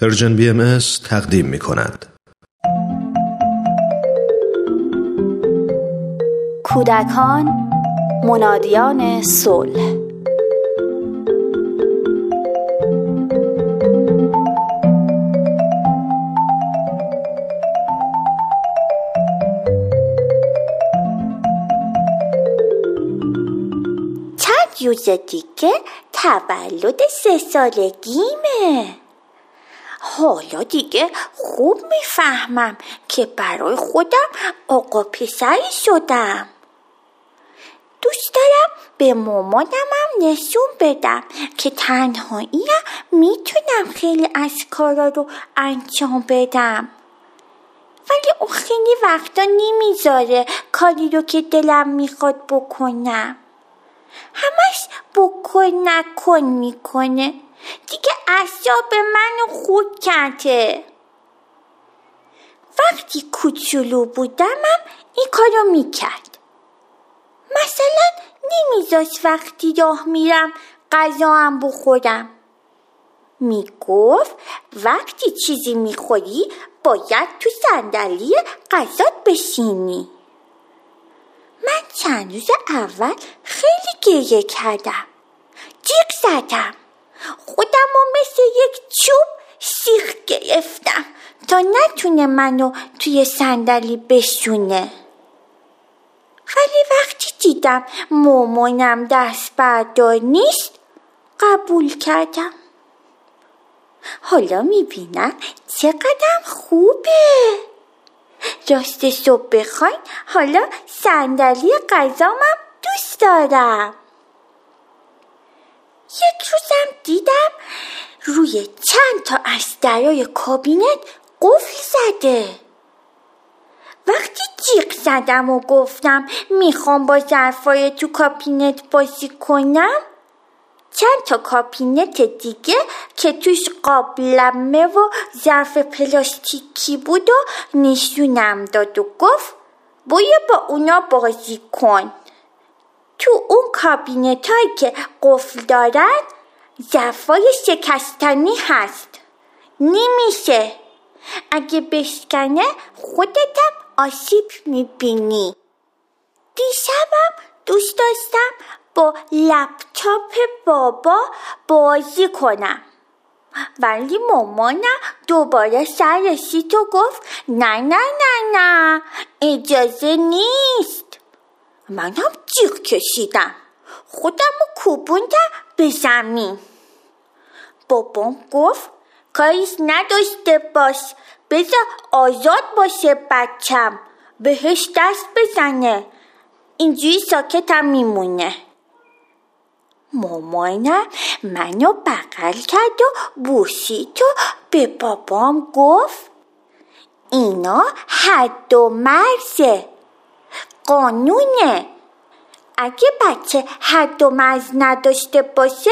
پرژن بی ام تقدیم می کند. کودکان منادیان صلح چند روز دیگه تولد سه سالگیمه حالا دیگه خوب می‌فهمم که برای خودم آقا پسری شدم. دوست دارم به مامانمم نشون بدم که تنهایی می‌تونم خیلی از کارا رو انجام بدم. ولی اون خیلی وقتا نمی‌ذاره کاری رو که دلم می‌خواد بکنم. همش بکن نکن می‌کنه. دیگه اصاب منو خود کرده. وقتی کوچولو بودمم این کارو می‌کرد. مثلا نمیذاش وقتی راه میرم غذا هم بخورم. می‌گفت وقتی چیزی می‌خوری باید تو صندلی غذات بشینی. من چند روز اول خیلی گریه کردم. جیغ زدم. خودم رو مثل یک چوب سیخ گرفتم تا نتونه منو توی صندلی بشونه ولی وقتی دیدم مامانم دست بردار نیست قبول کردم. حالا می‌بینم چقدر خوبه. راست صبح بخواین حالا صندلی غذامم دوست دارم. یک روزم دیدم. روی چند تا از درای کابینت قفل زده. وقتی جیغ زدم و گفتم می‌خوام با ظرفای تو کابینت بازی کنم چند تا کابینت دیگه که توش قابلمه و ظرف پلاستیکی بود و نشونم داد و گفت باید با اونا بازی کن. اون کابینت هایی که قفل دارن ظرفای شکستنی هست. نمیشه. اگه بشکنه خودتم آسیب می‌بینی. دیشبم دوست داشتم با لپتاپ بابا بازی کنم. ولی مامانم دوباره سر رسید و گفت نه نه نه نه اجازه نیست. منم جیغ کشیدم خودم رو کوبوندم به زمین بابام گفت کاریش نداشته باش بذار آزاد باشه بچم بهش دست بزنه اینجوری ساکتم میمونه مامانم منو بغل کرد و بوسید و به بابام گفت اینا حد و مرزه قانونه. اگه بچه حد و مرز نداشته باشه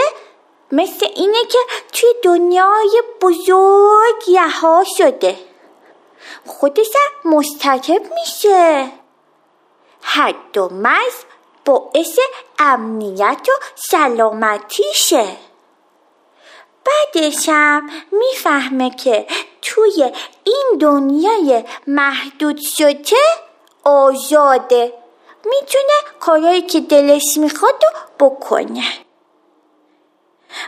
مثل اینه که توی دنیای بزرگ یها شده. خودش مستکب میشه. حد و مرز باعث امنیت و سلامتیشه. بعدشم می‌فهمه که توی این دنیای محدود شده آزاده. می‌تونه کارهایی که دلش می‌خواد و بکنه.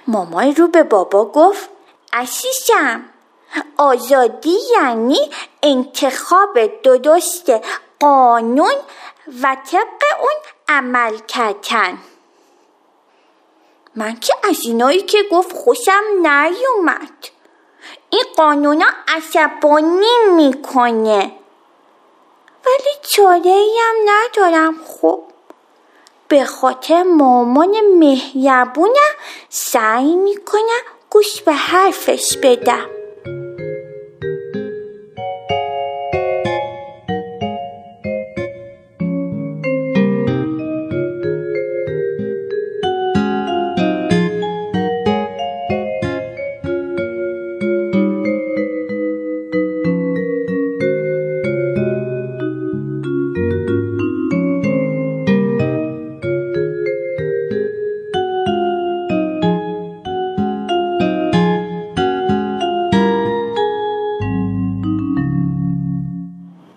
مامان رو به بابا گفت عزیزم آزادی یعنی انتخاب درست قانون و طبق اون عمل کردن من که از اینایی که گفت خوشم نیومد. این قانونا عصبانی می‌کنه. ولی چاره هم ندارم خب. به خاطر مامان مهربونم سعی می‌کنم گوش به حرفش بدم.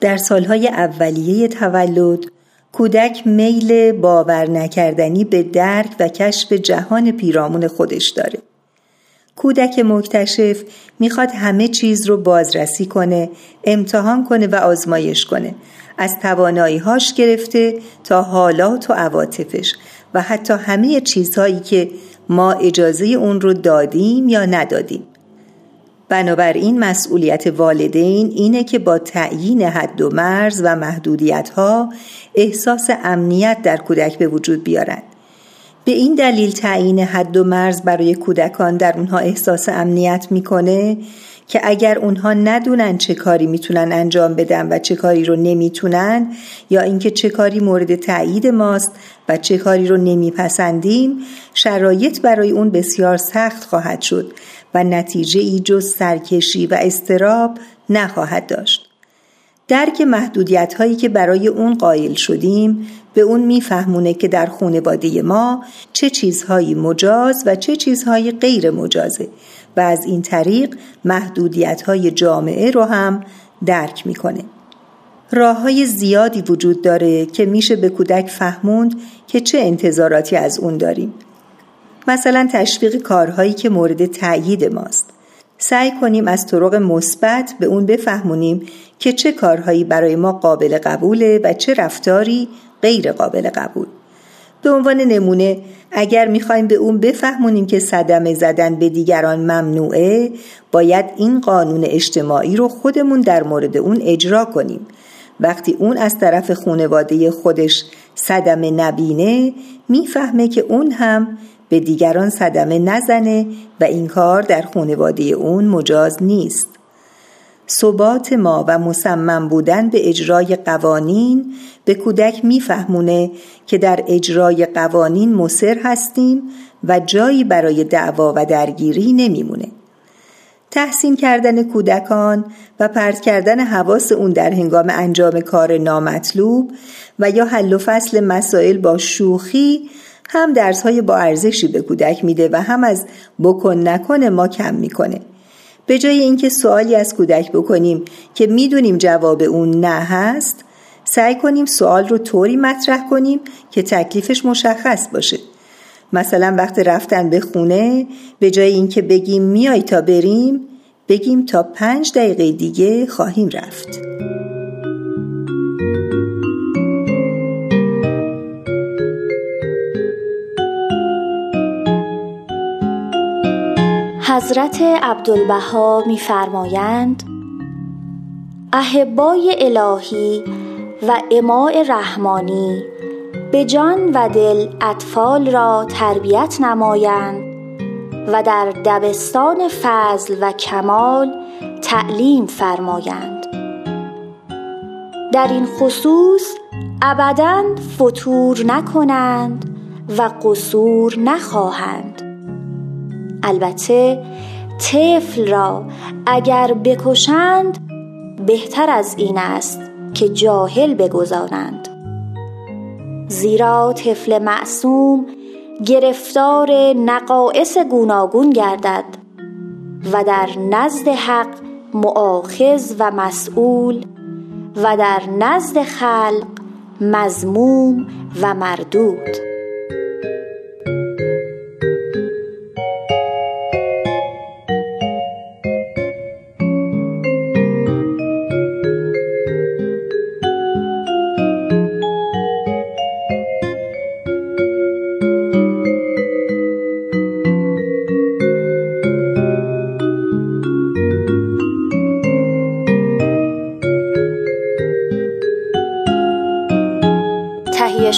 در سالهای اولیه تولد کودک میل باور نکردنی به درک و کشف جهان پیرامون خودش داره. کودک مکتشف می‌خواد همه چیز رو بازرسی کنه، امتحان کنه و آزمایش کنه. از تواناییهاش گرفته تا حالات و عواطفش و حتی همه چیزهایی که ما اجازه اون رو دادیم یا ندادیم. بنابراین مسئولیت والدین اینه که با تعیین حد و مرز و محدودیت ها احساس امنیت در کودک به وجود بیارند. به این دلیل تعیین حد و مرز برای کودکان در اونها احساس امنیت می‌کنه که اگر اونها ندونن چه کاری می‌تونن انجام بدن و چه کاری رو نمی‌تونن یا اینکه چه کاری مورد تایید ماست و چه کاری رو نمیپسندیم شرایط برای اون بسیار سخت خواهد شد و نتیجه ای جز سرکشی و استراب نخواهد داشت. درک محدودیت هایی که برای اون قائل شدیم به اون میفهمونه که در خانواده ما چه چیزهایی مجاز و چه چیزهایی غیر مجازه. و از این طریق محدودیت های جامعه رو هم درک می‌کنه. راه های زیادی وجود داره که میشه به کودک فهموند که چه انتظاراتی از اون داریم. مثلا تشویق کارهایی که مورد تأیید ماست. سعی کنیم از طرق مثبت به اون بفهمونیم که چه کارهایی برای ما قابل قبوله و چه رفتاری غیر قابل قبول. به عنوان نمونه اگر می‌خوایم به اون بفهمونیم که صدمه زدن به دیگران ممنوعه باید این قانون اجتماعی رو خودمون در مورد اون اجرا کنیم. وقتی اون از طرف خانواده خودش صدمه نبینه می‌فهمه که اون هم به دیگران صدمه نزنه و این کار در خانواده اون مجاز نیست. ثبات ما و مصمم بودن به اجرای قوانین به کودک میفهمونه که در اجرای قوانین مصر هستیم و جایی برای دعوا و درگیری نمیمونه. تحسین کردن کودکان و پرت کردن حواس اون در هنگام انجام کار نامطلوب و یا حل و فصل مسائل با شوخی هم درس های با ارزشی به کودک میده و هم از بکن نکن ما کم می‌کنه. به جای اینکه سوالی از کودک بکنیم که می‌دونیم جواب اون نه هست سعی کنیم سوال رو طوری مطرح کنیم که تکلیفش مشخص باشه. مثلا وقت رفتن به خونه به جای اینکه بگیم میای تا بریم بگیم تا پنج دقیقه دیگه خواهیم رفت. حضرت عبدالبها میفرمایند احبای الهی و اماع رحمانی به جان و دل اطفال را تربیت نمایند و در دبستان فضل و کمال تعلیم فرمایند. در این خصوص ابدا فتور نکنند و قصور نخواهند. البته طفل را اگر بکشند بهتر از این است که جاهل بگذارند. زیرا طفل معصوم گرفتار نقائص گوناگون گردد و در نزد حق معاخذ و مسئول و در نزد خلق مزموم و مردود.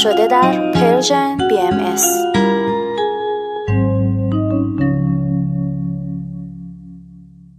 شده در پرژن BMS